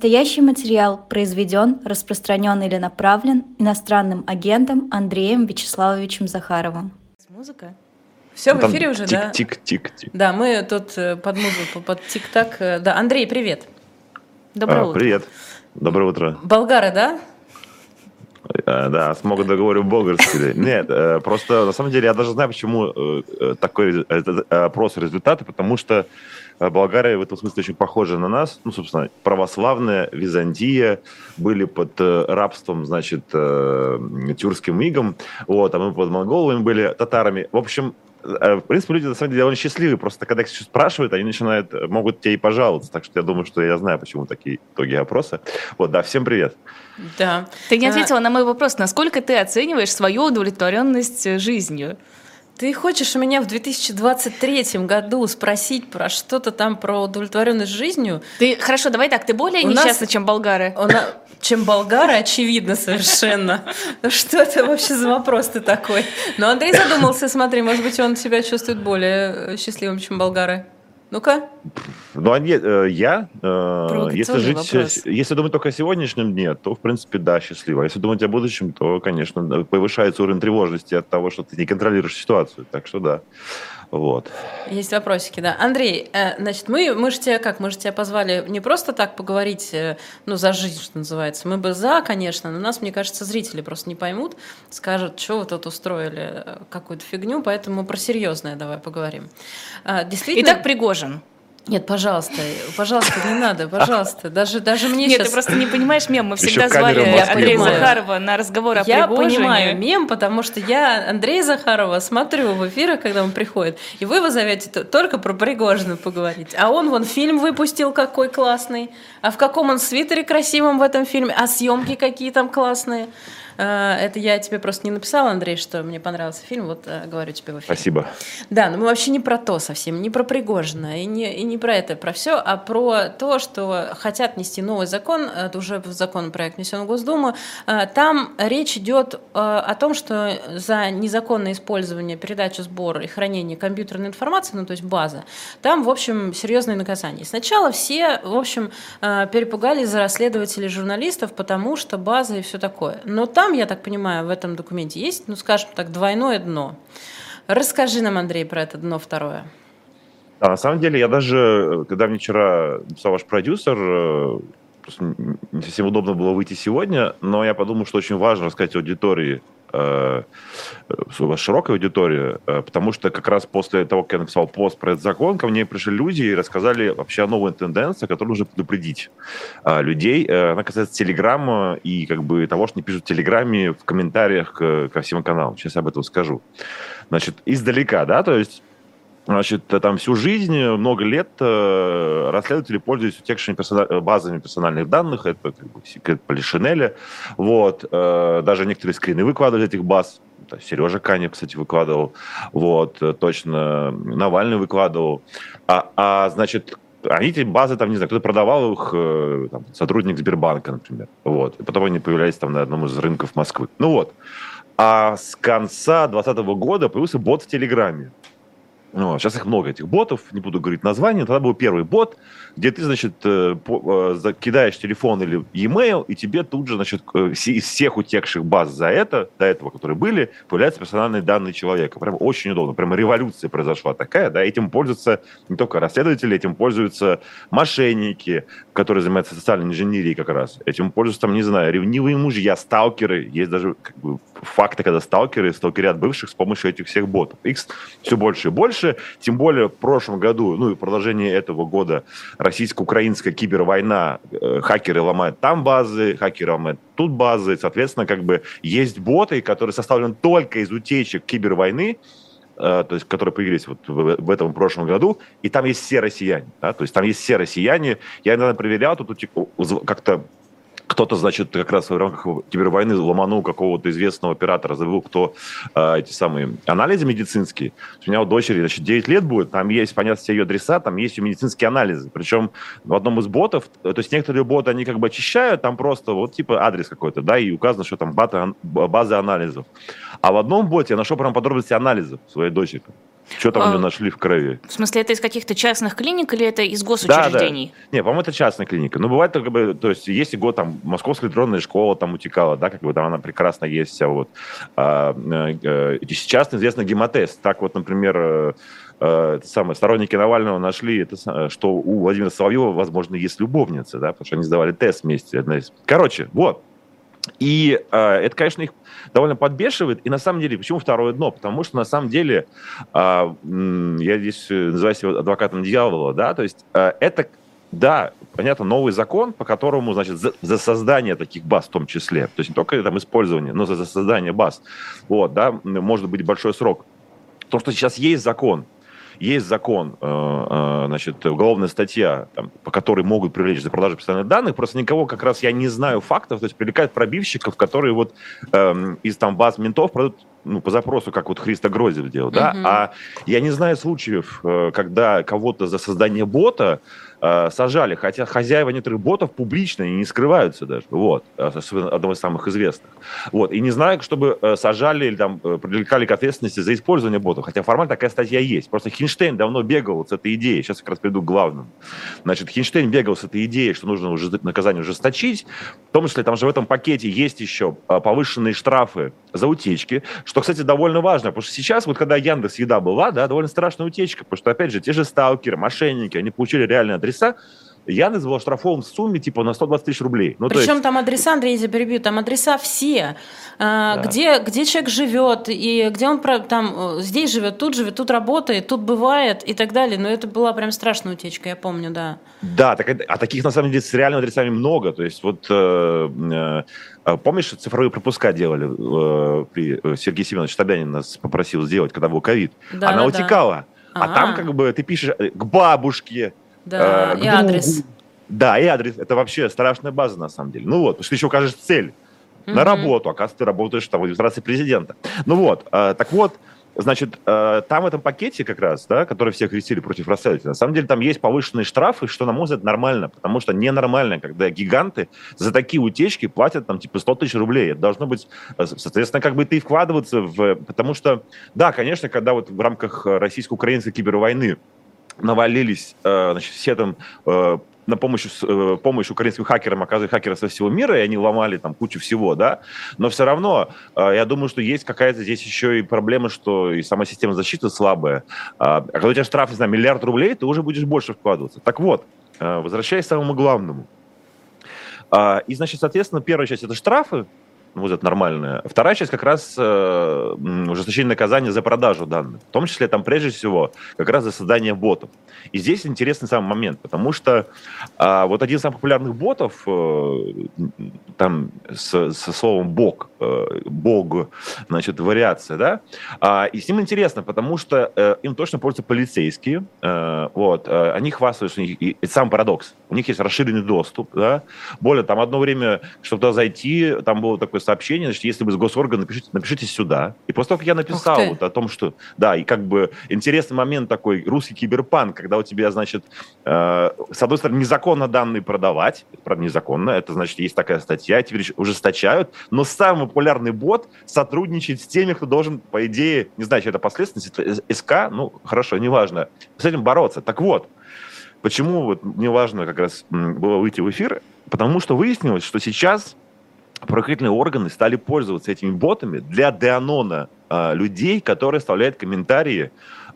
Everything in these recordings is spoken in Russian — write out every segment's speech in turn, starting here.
Настоящий материал произведен, распространен или направлен иностранным агентом Андреем Вячеславовичем Захаровым. Музыка? Все в эфире уже, да? Тик-тик-тик. Да, мы тут э, под музыку, под тик-так. Э, да, Андрей, привет. Доброе а, утро. Привет. Доброе утро. Болгары, да? Э, да, смогу договорю болгарский. Нет, просто на самом деле я даже знаю, почему такой опрос результаты, потому что Болгария в этом смысле очень похожа на нас. Ну, собственно, православная Византия были под рабством, значит, тюркским игом, вот, а мы под монголами были татарами. В общем, Э, в принципе, люди на самом деле довольно счастливы. Просто когда их спрашивают, они начинают, э, могут тебе и пожаловаться. Так что я думаю, что я знаю, почему такие итоги опроса. Вот, да, всем привет. Да. Ты не а, ответила а... на мой вопрос. Насколько ты оцениваешь свою удовлетворенность э, жизнью? Ты хочешь у меня в 2023 году спросить про что-то там про удовлетворенность жизнью? Ты хорошо, давай так. Ты более у несчастна, нас, чем болгары? У нас, чем болгары, очевидно совершенно. Ну что это вообще за вопрос ты такой? Но Андрей задумался, смотри, может быть, он себя чувствует более счастливым, чем болгары. Ну-ка. Ну, а э, я, э, если жить, вопрос. если думать только о сегодняшнем дне, то, в принципе, да, счастливо. А если думать о будущем, то, конечно, повышается уровень тревожности от того, что ты не контролируешь ситуацию. Так что да. Вот. Есть вопросики, да. Андрей, э, значит, мы, мы же тебя как, мы же тебя позвали не просто так поговорить, э, ну, за жизнь, что называется. Мы бы за, конечно, но нас, мне кажется, зрители просто не поймут, скажут, что вы тут устроили э, какую-то фигню, поэтому про серьезное давай поговорим. А, действительно... Итак, Пригожин. Нет, пожалуйста, пожалуйста, не надо, пожалуйста. Даже, даже мне Нет, сейчас... ты просто не понимаешь мем. Мы всегда звали Андрея Захарова на разговор о Я понимаю мем, потому что я Андрея Захарова смотрю в эфирах, когда он приходит, и вы его зовете только про Пригожина поговорить. А он вон фильм выпустил какой классный, а в каком он свитере красивом в этом фильме, а съемки какие там классные. А, это я тебе просто не написала, Андрей, что мне понравился фильм, вот э, говорю тебе в эфире. Спасибо. Да, но мы вообще не про то совсем, не про Пригожина, и не, и не про это, про все, а про то, что хотят нести новый закон, это уже в законопроект внесен в Госдуму, э, там речь идет э, о том, что за незаконное использование, передачу, сбор и хранение компьютерной информации, ну то есть база, там, в общем, серьезные наказания. Сначала все, в общем, перепугались за расследователей журналистов, потому что база и все такое. Но там там, я так понимаю, в этом документе есть, ну, скажем так, двойное дно. Расскажи нам, Андрей, про это дно второе. Да, на самом деле, я даже, когда мне вчера написал ваш продюсер, э, не совсем удобно было выйти сегодня, но я подумал, что очень важно рассказать аудитории э, широкой аудитории, э, потому что как раз после того, как я написал пост про этот закон, ко мне пришли люди и рассказали вообще о новой тенденции, которую нужно предупредить э, людей. Э, она касается Телеграма и как бы того, что не пишут в Телеграме в комментариях ко всем каналам. Сейчас я об этом скажу. Значит, издалека, да, то есть Значит, там всю жизнь, много лет э, расследователи пользуются утекшими персона... базами персональных данных, это как бы секрет Полишинеля, вот, э, даже некоторые скрины выкладывали этих баз, Сережа Канев, кстати, выкладывал, вот, точно, Навальный выкладывал, а, а значит, они эти базы, там, не знаю, кто-то продавал их, э, там, сотрудник Сбербанка, например, вот, и потом они появлялись там на одном из рынков Москвы. Ну вот, а с конца 2020 года появился бот в Телеграме, ну, сейчас их много, этих ботов, не буду говорить название. Тогда был первый бот, где ты, значит, э, э, кидаешь телефон или e-mail, и тебе тут же, значит, э, из всех утекших баз за это, до этого, которые были, появляются персональные данные человека. Прям очень удобно. Прямо революция произошла такая, да, этим пользуются не только расследователи, этим пользуются мошенники, которые занимаются социальной инженерией как раз. Этим пользуются, там, не знаю, ревнивые мужья, сталкеры. Есть даже как бы, факты, когда сталкеры сталкерят бывших с помощью этих всех ботов. Их все больше и больше. Тем более в прошлом году, ну и продолжение этого года, российско-украинская кибервойна. Э, хакеры ломают там базы, хакеры ломают тут базы. Соответственно, как бы есть боты, которые составлены только из утечек кибервойны, э, то есть, которые появились вот в, в этом прошлом году, и там есть все россияне, да, то есть там есть все россияне. Я иногда проверял, тут как-то кто-то, значит, как раз в рамках кибервойны ломанул какого-то известного оператора, забыл, кто э, эти самые анализы медицинские. У меня у дочери, значит, 9 лет будет, там есть, понятно, все ее адреса, там есть ее медицинские анализы. Причем в одном из ботов, то есть некоторые боты, они как бы очищают, там просто вот типа адрес какой-то, да, и указано, что там база, базы анализов. А в одном боте я нашел прям подробности анализов своей дочери. Что там у А, него нашли в крови? В смысле, это из каких-то частных клиник или это из госучреждений? Не, по-моему, это частная клиника. Но бывает, как бы, то есть, есть и год, там, Московская электронная школа там утекала, да, как бы там она прекрасно есть вся вот. А, э, сейчас известно гемотест. Так вот, например, э, это самое, сторонники Навального нашли, это, что у Владимира Соловьева, возможно, есть любовница, да, потому что они сдавали тест вместе. Короче, вот. И э, это, конечно, их довольно подбешивает. И на самом деле, почему второе дно? Потому что на самом деле, м, я здесь э, называю себя адвокатом дьявола, да, то есть э, это, да, понятно, новый закон, по которому, значит, за, за создание таких баз в том числе, то есть не только там использование, но за, за создание баз, вот, да, может быть большой срок. То, что сейчас есть закон, есть закон, э, э, значит, уголовная статья, там, по которой могут привлечь за продажу персональных данных, просто никого как раз я не знаю фактов, то есть привлекают пробивщиков, которые вот эм, из там баз ментов продают ну, по запросу, как вот Христо Грозев делал, да, Мгм. а я не знаю случаев, э, когда кого-то за создание бота э, сажали, хотя хозяева некоторых ботов публично и не скрываются даже, вот, особенно одного из самых известных, вот, и не знаю, чтобы э, сажали или там э, привлекали к ответственности за использование ботов, хотя формально такая статья есть, просто Хинштейн давно бегал вот с этой идеей, сейчас я как раз приду к главному, значит, Хинштейн бегал с этой идеей, что нужно уже наказание ужесточить, в том числе там же в этом пакете есть еще повышенные штрафы за утечки, что, кстати, довольно важно, потому что сейчас, вот когда Яндекс Еда была, да, довольно страшная утечка, потому что, опять же, те же сталкеры, мошенники, они получили реальные адреса, Яндекс был оштрафован в сумме типа на 120 тысяч рублей. Ну, Причем есть- там адреса, Андрей, я перебью, там адреса все, А, Да. где, где человек живет, и где он там э, здесь живет, тут живет, тут работает, тут бывает и так далее. Но это была прям страшная утечка, я помню, да. Да, так, а таких на самом деле с реальными адресами много. То есть вот э, э, помнишь, цифровые пропуска делали э, при Сергей Семенович Собянин нас попросил сделать, когда был ковид. Да, Она да, утекала. А А. там как бы ты пишешь к бабушке, Да, к и адрес. другу. Да, и адрес. Это вообще страшная база на самом деле. Ну вот, потому что ты еще укажешь цель на Мгм. работу. Оказывается, ты работаешь там в администрации президента. Ну вот, э, так вот, Значит, э, там в этом пакете как раз, да, который все крестили против расследователя, на самом деле там есть повышенные штрафы, что, на мой взгляд, нормально, потому что ненормально, когда гиганты за такие утечки платят там типа 100 тысяч рублей. Это должно быть, э, соответственно, как бы ты и вкладываться в... Потому что, да, конечно, когда вот в рамках российско-украинской кибервойны навалились, э, значит, все там э, на помощь, э, помощь украинским хакерам оказывали хакеры со всего мира, и они ломали там кучу всего, да, но все равно я думаю, что есть какая-то здесь еще и проблема, что и сама система защиты слабая. А а когда у тебя штраф, не знаю, миллиард рублей, ты уже будешь больше вкладываться. Так вот, возвращаясь к самому главному. А, И, значит, соответственно, первая часть – это штрафы, вот это нормальная. Вторая часть как раз э, ужесточение наказания за продажу данных. В том числе там прежде всего как раз за создание ботов. И здесь интересный самый момент, потому что а, вот один из самых популярных ботов, э, там с, со словом «бог», э, «бог», значит, вариация, да, а, и с ним интересно, потому что э, им точно пользуются полицейские, э, вот, э, они хвастаются, у них- и это сам парадокс, у них есть расширенный доступ, да, более, там одно время, чтобы туда зайти, там было такое сообщение, значит, если вы с госоргана, напишите, напишите сюда. И после того, как я написал вот о том, что, да, и как бы интересный момент такой, русский киберпанк, когда у тебя, значит, э, с одной стороны, незаконно данные продавать, это, правда, незаконно, это, значит, есть такая статья, теперь ужесточают, но самый популярный бот сотрудничает с теми, кто должен, по идее, не знаю, что это последовательность, это СК, ну, хорошо, неважно, с этим бороться. Так вот, почему вот мне важно как раз было выйти в эфир, потому что выяснилось, что сейчас правоохранительные органы стали пользоваться этими ботами для деанона а, людей, которые оставляют комментарии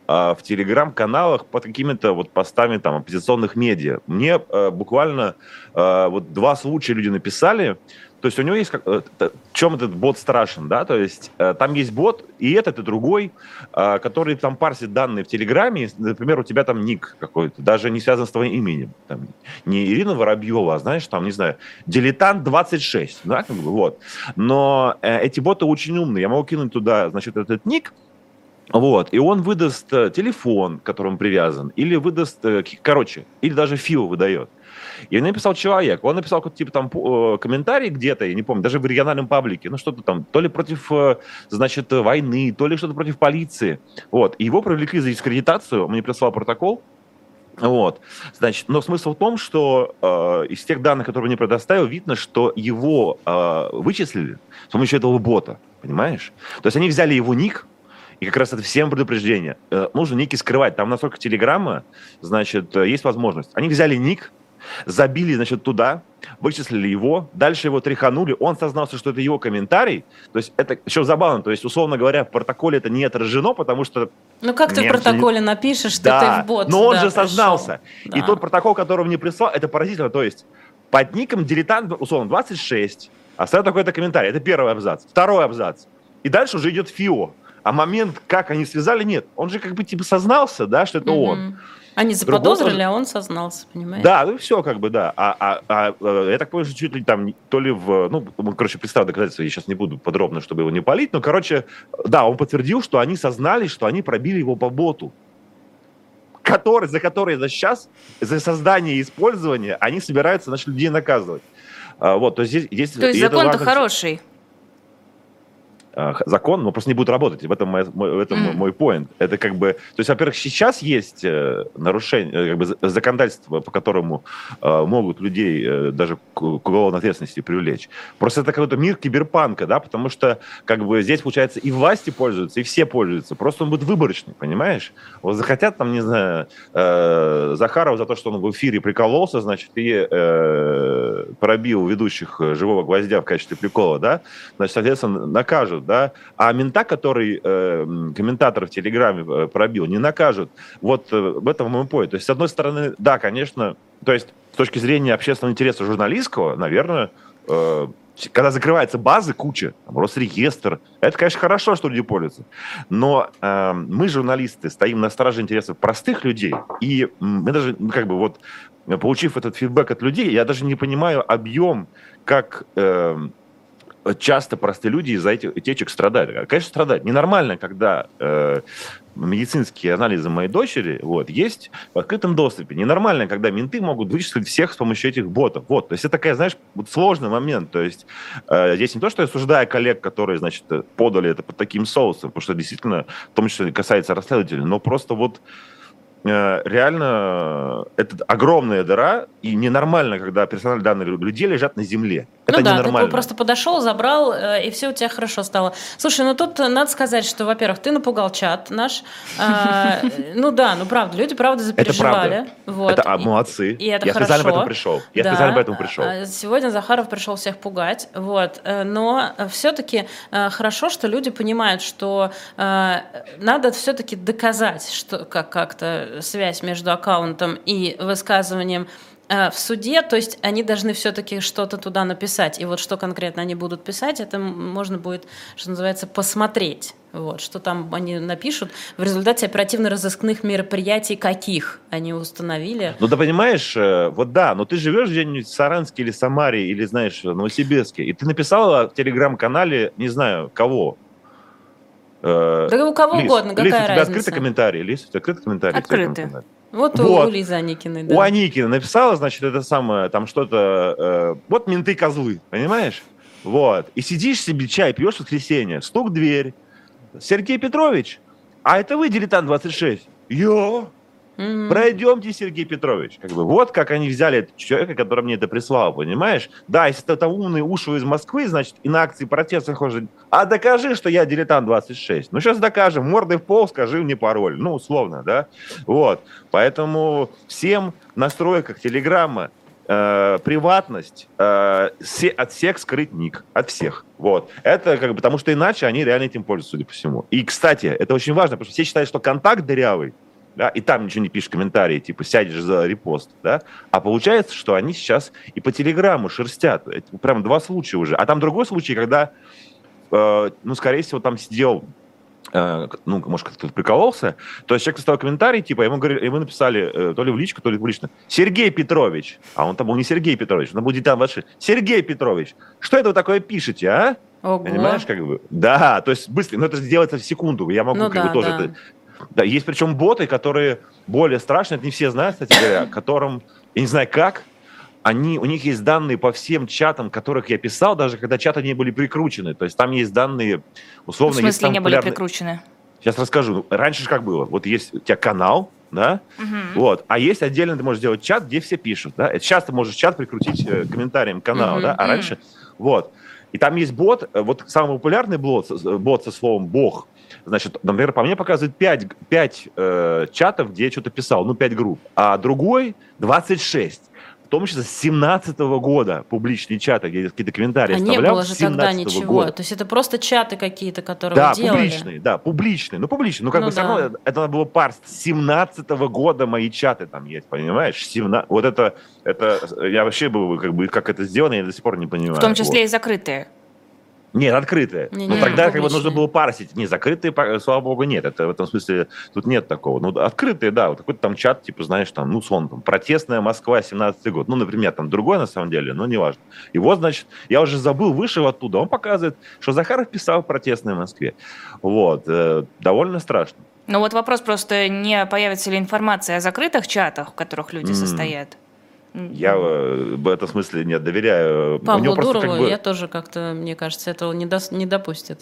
а, в телеграм-каналах под какими-то вот постами там оппозиционных медиа. Мне а, буквально а, вот два случая люди написали, то есть у него есть как, э, в чем этот бот страшен, да, то есть э, там есть бот и этот, и другой, а, который там парсит данные в Телеграме, например, у тебя там ник какой-то, даже не связан с твоим именем, там, не Ирина Воробьева, а знаешь, там, не знаю, дилетант 26, да, вот. Но э, эти боты очень умные, я могу кинуть туда, значит, этот ник, вот, и он выдаст э, телефон, к которому привязан, или выдаст, э, короче, или даже фил выдает. И написал человек, он написал какой-то типа там э, комментарий где-то, я не помню, даже в региональном паблике, ну что-то там, то ли против, значит, войны, то ли что-то против полиции. Вот, и его привлекли за дискредитацию, он мне прислал протокол, вот, значит, но смысл в том, что э, из тех данных, которые мне предоставил, видно, что его э, вычислили с помощью этого бота, понимаешь? То есть они взяли его ник, И как раз это всем предупреждение. Э, нужно ники скрывать. Там настолько телеграмма, значит, э, есть возможность. Они взяли ник, забили, значит, туда, вычислили его, дальше его тряханули, он сознался, что это его комментарий. То есть это еще забавно, то есть, условно говоря, в протоколе это не отражено, потому что... Ну как ты в протоколе не... напишешь, что да, ты в бот но он да, же сознался. Да. И тот протокол, который мне прислал, это поразительно. То есть под ником дилетант, условно, 26, оставил такой-то комментарий. Это первый абзац. Второй абзац. И дальше уже идет ФИО. А момент, как они связали, нет. Он же как бы типа сознался, да, что это mm-hmm. он. Они заподозрили, а он сознался, понимаешь? Да, ну все как бы, да. А, а, а, а я так понимаю, что чуть ли там, то ли в, ну, короче, представь доказательства, я сейчас не буду подробно, чтобы его не палить, но, короче, да, он подтвердил, что они сознались, что они пробили его по боту который, за которые за сейчас, за создание и использование, они собираются, значит, людей наказывать. А, вот, то есть здесь... здесь то есть закон-то хороший. Э, закон, но просто не будет работать. В этом, мой, в этом mm. мой point. Это как бы... То есть, во-первых, сейчас есть э, нарушение, э, как бы законодательство, по которому могут людей даже к уголовной ответственности привлечь. Просто это какой-то мир киберпанка, да, потому что как бы здесь, получается, и власти пользуются, и все пользуются. Просто он будет выборочный, понимаешь? Вот захотят там, не знаю, Захарова за то, что он в эфире прикололся, значит, и пробил ведущих живого гвоздя в качестве прикола, да, значит, соответственно, накажут да, а мента, который э, комментатор в Телеграме э, пробил, не накажут. Вот э, в этом мой point. То есть, с одной стороны, да, конечно, то есть с точки зрения общественного интереса журналистского, наверное, э, когда закрывается базы куча, там, Росреестр, это, конечно, хорошо, что люди пользуются. Но э, мы, журналисты, стоим на страже интересов простых людей, и мы даже, ну, как бы вот, получив этот фидбэк от людей, я даже не понимаю объем, как... Э, часто простые люди из-за этих течек страдают. Конечно, страдают. Ненормально, когда э, медицинские анализы моей дочери вот, есть в открытом доступе. Ненормально, когда менты могут вычислить всех с помощью этих ботов. Вот. То есть это такая, знаешь, вот сложный момент. То есть э, здесь не то, что я осуждаю коллег, которые, значит, подали это под таким соусом, потому что действительно, в том числе касается расследователей, но просто вот реально это огромная дыра, и ненормально, когда персональные данные людей лежат на земле. Это ну да, ненормально. ты просто подошел, забрал, э, и все у тебя хорошо стало. Слушай, ну тут надо сказать, что, во-первых, ты напугал чат наш. А, ну да, ну правда, люди правда запереживали. Это правда. Молодцы. Я специально поэтому пришел. Я специально поэтому пришел. Сегодня Захаров пришел всех пугать. Вот. Э, но все-таки хорошо, что люди понимают, что надо все-таки доказать, что как как-то связь между аккаунтом и высказыванием э, в суде, то есть они должны все-таки что-то туда написать. И вот что конкретно они будут писать, это можно будет, что называется, посмотреть. Вот, что там они напишут в результате оперативно-розыскных мероприятий каких они установили. Ну, ты понимаешь, э, вот да, но ты живешь где-нибудь в Саранске или Самаре, или, знаешь, в Новосибирске, и ты написала в телеграм-канале, не знаю, кого, Э, да у кого Лиз, угодно, какая Лиз, у тебя открытый комментарий? Лиз, у тебя открытый комментарий? Открытый. Вот, вот у Лизы Аникиной, да. У Аникина написала, значит, это самое, там что-то, э, вот менты козлы, понимаешь? Вот. И сидишь себе, чай пьешь в воскресенье, стук в дверь. Сергей Петрович, а это вы, дилетант 26? Я? Mm-hmm. Пройдемте, Сергей Петрович. Как бы, вот как они взяли этого человека, который мне это прислал, понимаешь? Да, если это умный ушу из Москвы, значит, и на акции протеста ходит. А докажи, что я дилетант 26. Ну, сейчас докажем. Мордой в пол, скажи мне пароль. Ну, условно, да? Вот. Поэтому всем настройках Телеграма э, приватность, э, се, от всех скрыть ник, от всех. Вот. Это как бы, потому что иначе они реально этим пользуются, судя по всему. И, кстати, это очень важно, потому что все считают, что контакт дырявый, да, и там ничего не пишешь комментарии, типа сядешь за репост, да, а получается, что они сейчас и по телеграмму шерстят, это прям два случая уже, а там другой случай, когда, э, ну, скорее всего, там сидел э, ну, может, кто-то прикололся, то есть человек оставил комментарий, типа, ему, говорили, ему написали э, то ли в личку, то ли публично, Сергей Петрович, а он там был не Сергей Петрович, он будет там ваши, Сергей Петрович, что это вы такое пишете, а? Ого. Понимаешь, как бы? Да, то есть быстро, но это же делается в секунду, я могу ну, как да, бы тоже да. это да, есть причем боты, которые более страшные, это не все знают, кстати говоря, которым, я не знаю как, они, у них есть данные по всем чатам, которых я писал, даже когда чаты не были прикручены. То есть там есть данные, условно... В смысле не популярные... были прикручены? Сейчас расскажу. Раньше же как было? Вот есть у тебя канал, да, угу. вот, а есть отдельно ты можешь сделать чат, где все пишут, да. Сейчас ты можешь чат прикрутить э, комментарием к каналу, угу, да, а угу. раньше, вот. И там есть бот, э, вот самый популярный бот, бот со словом «бог», значит, например, по мне показывает 5, 5 э, чатов, где я что-то писал, ну, 5 групп, а другой 26 в том числе с 17 года публичные чаты, где какие-то комментарии а оставлял. не было же тогда ничего. Года. То есть это просто чаты какие-то, которые да, вы делали? публичные, да, публичные. Ну, публичные. Ну, как ну, бы все равно это надо было парсить. С 17 года мои чаты там есть, понимаешь? 17... Вот это, это... Я вообще бы, как бы, как это сделано, я до сих пор не понимаю. В том числе вот. и закрытые. Нет, открытые. Не, ну, не, тогда как бы нужно было парсить. Не, закрытые, слава богу, нет. Это в этом смысле тут нет такого. Ну, открытые, да. Вот какой-то там чат, типа, знаешь, там, ну, сон, там, протестная Москва, 17 год. Ну, например, там другой на самом деле, но неважно. И вот, значит, я уже забыл, вышел оттуда. Он показывает, что Захаров писал в протестной Москве. Вот. Э, довольно страшно. Ну вот вопрос просто, не появится ли информация о закрытых чатах, в которых люди М. состоят? Я э, в этом смысле не доверяю. Павлу Дурову как бы- я тоже как-то, мне кажется, этого не, дос- не допустит.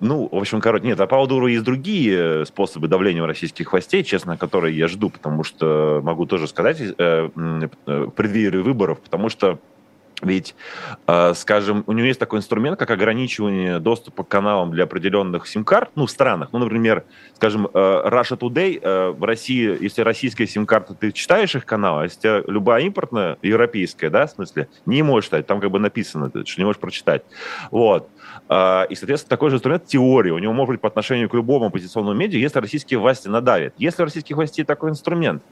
Ну, в общем, короче, нет, а по поводу есть другие э, способы давления у российских властей, честно, которые я жду, потому что могу тоже сказать э, э, в преддверии выборов, потому что ведь, э, скажем, у него есть такой инструмент, как ограничивание доступа к каналам для определенных сим-карт, ну, в странах. Ну, например, скажем, э, Russia Today э, в России, если российская сим-карта, ты читаешь их канал, а если тебя любая импортная, европейская, да, в смысле, не можешь читать, там как бы написано, что не можешь прочитать. Вот. А, И, соответственно, такой же инструмент теории. У него может быть по отношению к любому оппозиционному медиа, если российские власти надавят. Если у российских властей такой инструмент.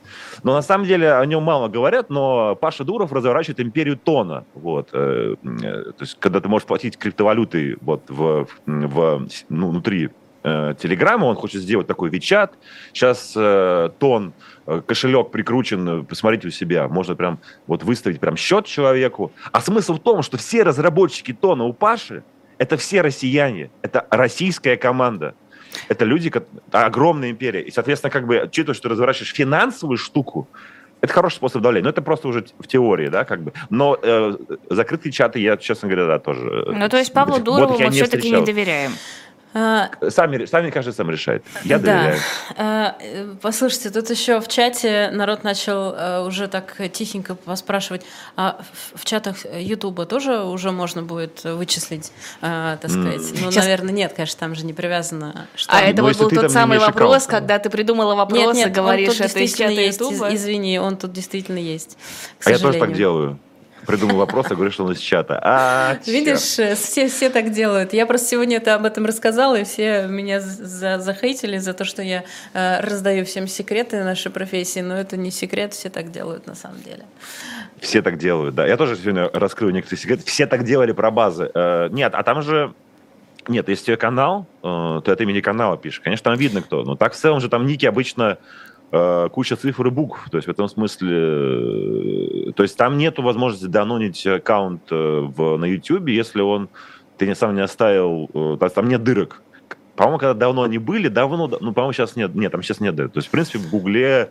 Но на самом деле о нем мало говорят, но Паша Дуров разворачивает империю тона. Вот. э, э, То есть, когда ты можешь платить криптовалютой вот в, в, ну, внутри э, Телеграма, он хочет сделать такой Вичат. Сейчас э, тон, кошелек прикручен, посмотрите у себя, можно прям вот выставить прям счет человеку. А смысл в том, что все разработчики тона у Паши это все россияне, это российская команда. Это люди, это огромная империя. И, соответственно, как бы, учитывая, что ты разворачиваешь финансовую штуку, это хороший способ давления. Но это просто уже в теории, да, как бы. Но э, закрытые чаты я, честно говоря, да, тоже... э, Ну то есть Павлу Дурову мы все-таки не доверяем. А, Сами, сами каждый сам решает. Я да. доверяю. А, э, Послушайте, тут еще в чате народ начал э, уже так тихенько поспрашивать, а в- чатах Ютуба тоже уже можно будет вычислить, а, так сказать? Ну, Сейчас- наверное, нет, конечно, там же не привязано. Что... А это вот был тот самый вопрос, аккаунта. когда ты придумала вопрос Нет, и нет, он говоришь, тут это из чата Ютуба. извини, он тут действительно есть. к А я тоже так делаю. Придумал вопрос, а говорю, что он из чата. А. Видишь, э, все, все так делают. Я просто сегодня это об этом рассказала, и все меня за, захейтили за то, что я э, раздаю всем секреты нашей профессии, но это не секрет, все так делают на самом деле. Все так делают, да. Я тоже сегодня раскрыл некоторые секреты. Все так делали про базы. Э, нет, а там же... Нет, если у тебя канал, э, то от имени канала пишешь. Конечно, там видно кто. Но так в целом же там ники обычно куча цифр и букв. То есть в этом смысле... э, То есть там нету возможности данонить аккаунт э, в, на YouTube, если он... Ты не сам не оставил... э, то есть там нет дырок. По-моему, когда давно они были, давно... Ну, по-моему, сейчас нет. Нет, там сейчас нет дырок. То есть, в принципе, в Гугле э,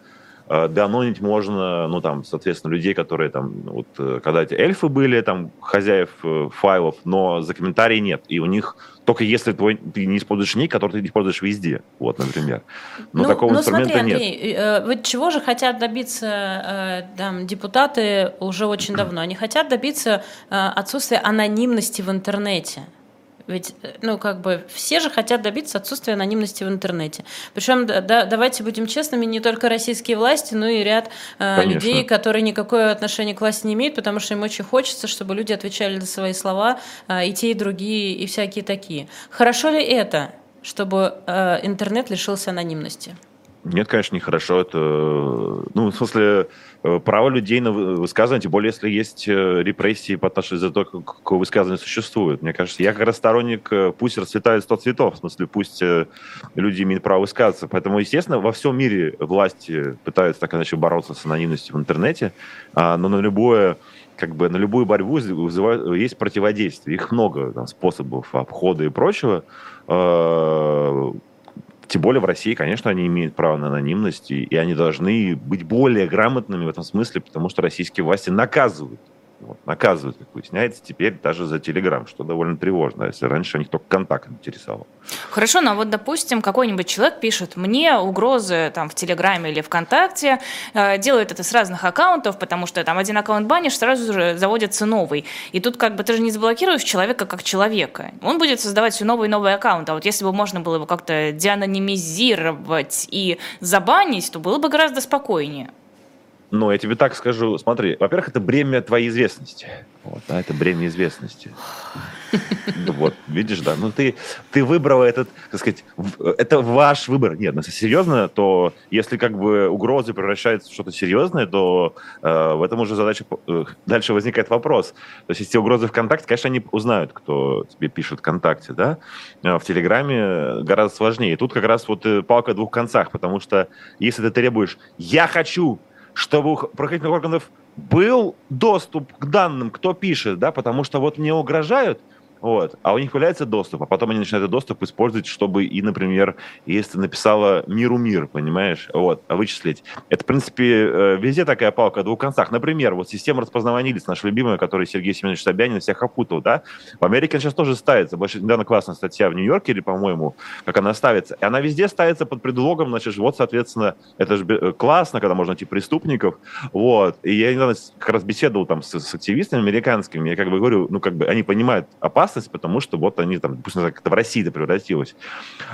данонить можно, ну, там, соответственно, людей, которые там, вот, э, когда эти эльфы были, там, хозяев э, файлов, но за комментарии нет. И у них только если твой, ты не используешь ник, который ты используешь везде, вот, например. Но такого ну, инструмента смотри, нет. Андрей, э, вот чего же хотят добиться э, там, депутаты уже очень давно? Они хотят добиться э, отсутствия анонимности в интернете. Ведь, э, ну, как бы, все же хотят добиться отсутствия анонимности в интернете. Причем, да, да, давайте будем честными, не только российские власти, но и ряд э, Конечно. людей, которые никакое отношение к власти не имеют, потому что им очень хочется, чтобы люди отвечали за свои слова, э, и те, и другие, и всякие такие. Хорошо ли это, чтобы э, интернет лишился анонимности? Нет, конечно, нехорошо. Это, ну, в смысле, э, право людей на вы- высказывание, тем более, если есть э, репрессии по отношению за то, как- какое высказывание существует. Мне кажется, я как раз сторонник, э, пусть расцветает сто цветов, в смысле, пусть люди имеют право высказываться. Поэтому, естественно, во всем мире власти пытаются так иначе бороться с анонимностью в интернете, а, но на любое как бы на любую борьбу есть противодействие. Их много там, способов обхода и прочего. Тем более в России, конечно, они имеют право на анонимность, и, и они должны быть более грамотными в этом смысле, потому что российские власти наказывают Вот, наказывают, как выясняется, теперь даже за Телеграм, что довольно тревожно, если раньше них только контакт интересовал. Хорошо, но вот, допустим, какой-нибудь человек пишет, мне угрозы там в Телеграме или ВКонтакте, э, делает это с разных аккаунтов, потому что там один аккаунт банишь, сразу же заводится новый. И тут как бы ты же не заблокируешь человека как человека. Он будет создавать все новые и новые аккаунты. А вот если бы можно было его как-то деанонимизировать и забанить, то было бы гораздо спокойнее. Но я тебе так скажу, смотри, во-первых, это бремя твоей известности. Вот, да, это бремя известности. Вот, видишь, да. Ну, ты, ты выбрала этот, так сказать, это ваш выбор. Нет, если серьезно, то если как бы угрозы превращаются в что-то серьезное, то э, в этом уже задача... Э, дальше возникает вопрос. То есть, если угрозы ВКонтакте, конечно, они узнают, кто тебе пишет ВКонтакте, да? А в Телеграме гораздо сложнее. Тут как раз вот э, палка о двух концах, потому что если ты требуешь «я хочу чтобы у правоохранительных органов был доступ к данным, кто пишет, да, потому что вот мне угрожают, вот. А у них появляется доступ, а потом они начинают этот доступ использовать, чтобы и, например, если написала «миру мир», понимаешь, вот, вычислить. Это, в принципе, э, везде такая палка о двух концах. Например, вот система распознавания лиц, наша любимая, которую Сергей Семенович Собянин всех опутал, да, в Америке она сейчас тоже ставится. Больше недавно классная статья в Нью-Йорке, по-моему, как она ставится. И она везде ставится под предлогом, значит, вот, соответственно, это же э, классно, когда можно найти преступников, вот. И я недавно как раз беседовал там с, с активистами американскими, я как бы говорю, ну, как бы они понимают опасность, опасность, потому что вот они там, пусть как-то в России это превратилось.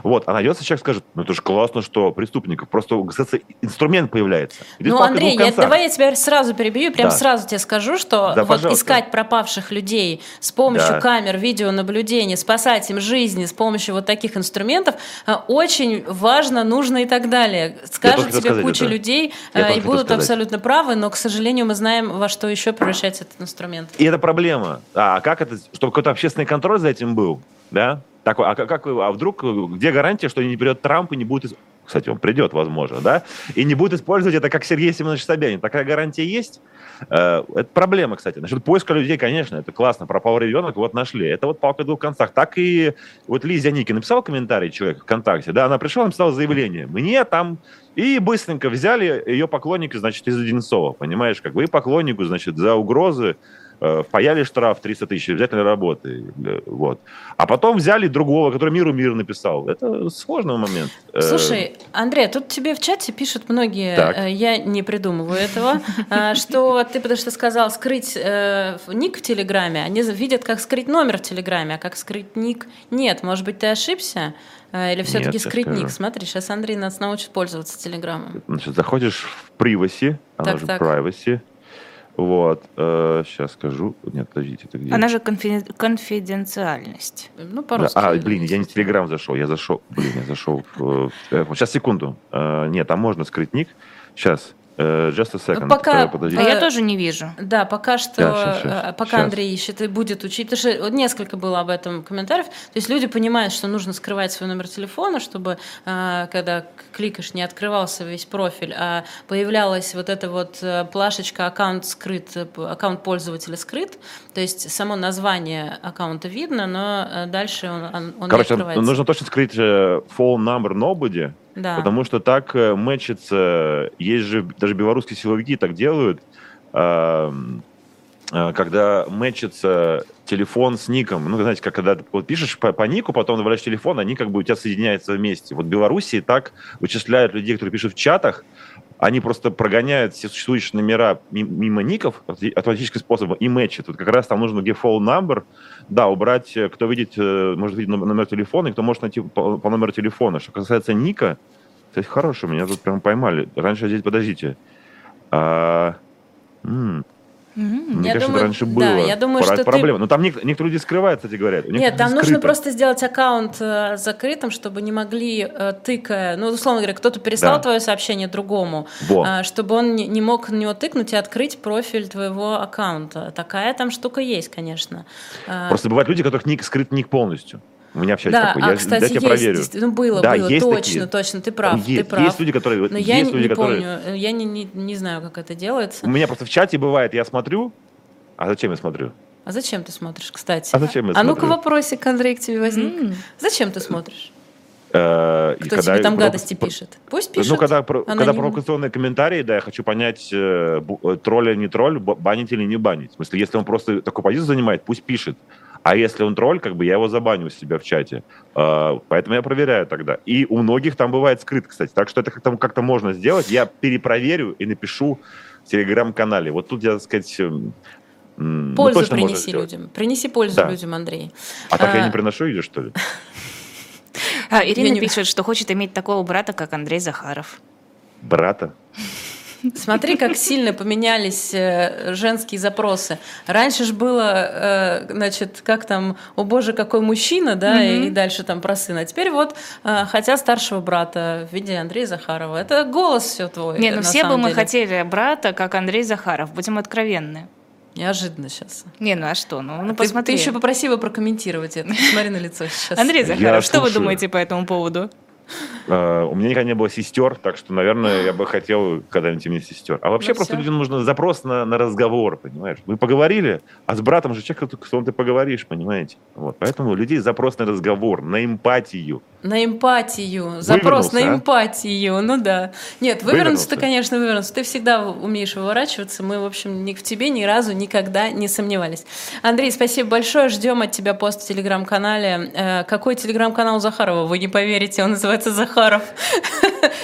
Вот, а найдется человек, скажет, ну это же классно, что преступников, просто, кстати, инструмент появляется. Ну, Андрей, я, давай я тебя сразу перебью, прям да. сразу тебе скажу, что да, вот пожалуйста. искать пропавших людей с помощью да. камер, видеонаблюдения, спасать им жизни с помощью вот таких инструментов э, очень важно, нужно и так далее. Скажут тебе куча это. людей я э, и будут сказать. абсолютно правы, но, к сожалению, мы знаем, во что еще превращается этот инструмент. И это проблема. А как это, чтобы какой-то общественный контроль за этим был, да? Такой, а как, а вдруг, где гарантия, что не придет Трамп и не будет, кстати, он придет, возможно, да, и не будет использовать это как Сергей Семенович Собянин. Такая гарантия есть? Э, это проблема, кстати. Насчет поиска людей, конечно, это классно. Пропал ребенок, вот нашли. Это вот палка в двух концах. Так и вот Лиза Ники написал комментарий человек ВКонтакте, да, она пришла, написала заявление. Мне там и быстренько взяли ее поклонника, значит, из Одинцова, понимаешь, как бы и поклоннику, значит, за угрозы впаяли штраф 300 тысяч обязательной работы. Вот. А потом взяли другого, который миру мир написал. Это сложный момент. Э, Слушай, Андрей, тут тебе в чате пишут многие, так. Э, я не придумываю этого, что ты потому что сказал скрыть ник в Телеграме, они видят, как скрыть номер в Телеграме, а как скрыть ник нет. Может быть, ты ошибся? Или все-таки скрыть ник? Смотри, сейчас Андрей нас научит пользоваться Телеграмом. Значит, заходишь в privacy, она так, же так. privacy, вот, э, сейчас скажу. Нет, подождите, это где? Она же конфи... конфиденциальность. Ну, по-русски. Да, а, блин, я не в Телеграм зашел, я зашел, блин, я зашел. В, э, сейчас, секунду. Э, нет, там можно скрыть ник. Сейчас. Uh, just a second. Пока, Подождите. А я тоже не вижу. Да, пока что, да, сейчас, сейчас, пока сейчас. Андрей ищет и будет учить, потому что вот несколько было об этом комментариев, то есть люди понимают, что нужно скрывать свой номер телефона, чтобы когда кликаешь, не открывался весь профиль, а появлялась вот эта вот плашечка аккаунт скрыт, аккаунт пользователя скрыт, то есть само название аккаунта видно, но дальше он, он Короче, не открывается. нужно точно скрыть phone number nobody, да. Потому что так э, мэчится, есть же даже белорусские силовики так делают, э, когда мэчится телефон с ником, ну, знаете, как когда ты вот пишешь по, по нику, потом добавляешь телефон, они как бы у тебя соединяются вместе. Вот в Беларуси так вычисляют людей, которые пишут в чатах, они просто прогоняют все существующие номера мимо ников автоматическим способом и мэчат. Вот как раз там нужно где phone number, да, убрать, э, кто видит, э, может видеть номер телефона, и кто может найти по, по номеру телефона. Что касается ника, кстати, хорошо, меня тут прям поймали. Раньше здесь, подождите. А, м- мне я кажется, думаю, раньше было. Да, я думаю, что проблема. Ты... Но там некоторые люди скрывают, кстати говоря. Нет, там скрыто. нужно просто сделать аккаунт э, закрытым, чтобы не могли, э, тыкая, ну, условно говоря, кто-то переслал да. твое сообщение другому, э, чтобы он не, не мог на него тыкнуть и открыть профиль твоего аккаунта. Такая там штука есть, конечно. Э, просто бывают люди, у которых ник скрыт ник полностью. У меня в чате да, такой. А, я, кстати, есть, проверю. Ну, было, да, было, есть точно, такие. точно, ты прав, есть, ты прав. Есть люди, которые... Но я есть не, люди, не которые... помню, я не, не, не знаю, как это делается. У меня просто в чате бывает, я смотрю, а зачем я смотрю? А зачем ты смотришь, кстати? А зачем я смотрю? А ну-ка вопросик, Андрей, к тебе возник. Mm. Зачем ты смотришь? Э, Кто когда- тебе там про- гадости пишет? Пусть пишет. Ну, когда, когда провокационные комментарии, да, я хочу понять, э, э, или не тролль, банить или не банить. В смысле, если он просто такую позицию занимает, пусть пишет. А если он тролль, как бы я его забаню у себя в чате. Э, Поэтому я проверяю тогда. И у многих там бывает скрыт, кстати. Так что это как-то, как-то можно сделать. Я перепроверю и напишу в телеграм-канале. Вот тут я, так сказать... м, м, ну, Пользу можно принеси сделать. людям. Принеси пользу Да. людям, Андрей. А так я А, не приношу ее, что ли? А, Ирина пишет, что хочет иметь такого брата, как Андрей Захаров. Брата? Смотри, как сильно поменялись э, женские запросы. Раньше же было, э, значит, как там, о боже, какой мужчина, да, Мгм. и дальше там про сына. А теперь вот э, хотят старшего брата в виде Андрея Захарова. Это голос все твой. Не, ну все бы мы деле. хотели брата, как Андрей Захаров. Будем откровенны. Неожиданно сейчас. Не, ну а что? Ну, ну ты, посмотри. ты еще попроси его прокомментировать это. Посмотри на лицо сейчас. Андрей Я Захаров, что вы слушаю. думаете по этому поводу? Э, У меня никогда не было сестер, так что, наверное, я бы хотел когда-нибудь иметь сестер. А вообще Ну просто всё. людям нужно запрос на, на разговор, понимаешь? Вы поговорили, а с братом же человек, с кем ты поговоришь, понимаете? Вот. Поэтому у людей запрос на разговор, на эмпатию. На эмпатию. Запрос на Вывернулся, а? эмпатию. Ну да. Нет, вывернуться-то, конечно, вывернуться. Ты всегда умеешь выворачиваться. Мы, в общем, ни в тебе ни разу никогда не сомневались. Андрей, спасибо большое. Ждем от тебя пост в телеграм-канале. Э, Какой телеграм-канал Захарова? Вы не поверите, он называется Захаров.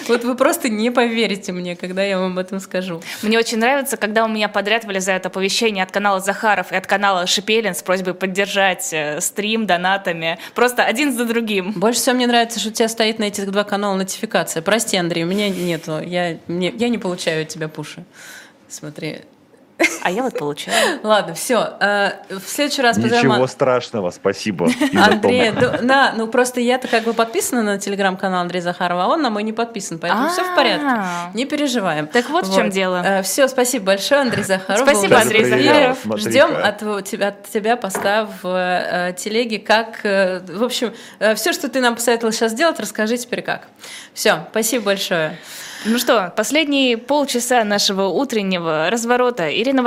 Вот вы просто не поверите мне, когда я вам об этом скажу. Мне очень нравится, когда у меня подряд вылезает оповещение от канала Захаров и от канала Шипелин с просьбой поддержать э, стрим донатами. Просто один за другим. Больше всего мне нравится, что у тебя стоит на этих два канала нотификация. Прости, Андрей, у меня нету. Я, мне- я не получаю от тебя пуши. Смотри. А я вот получаю. Ладно, все. В следующий раз позовем Ничего страшного, спасибо. Андрея. ду- Да, ну просто я-то как бы подписана на телеграм-канал Андрея Захарова, а он на мой не подписан, поэтому все в порядке. А. Не переживаем. Так вот в чем дело. Все, спасибо большое, Андрей Захаров. Спасибо, Андрей. Захаров. Ждем от, тебя- от тебя поста в э, телеге, как, э, в общем, все, что ты нам посоветовал сейчас сделать, расскажи теперь как. Все, спасибо большое. Ну что, последние полчаса нашего утреннего разворота. Ирина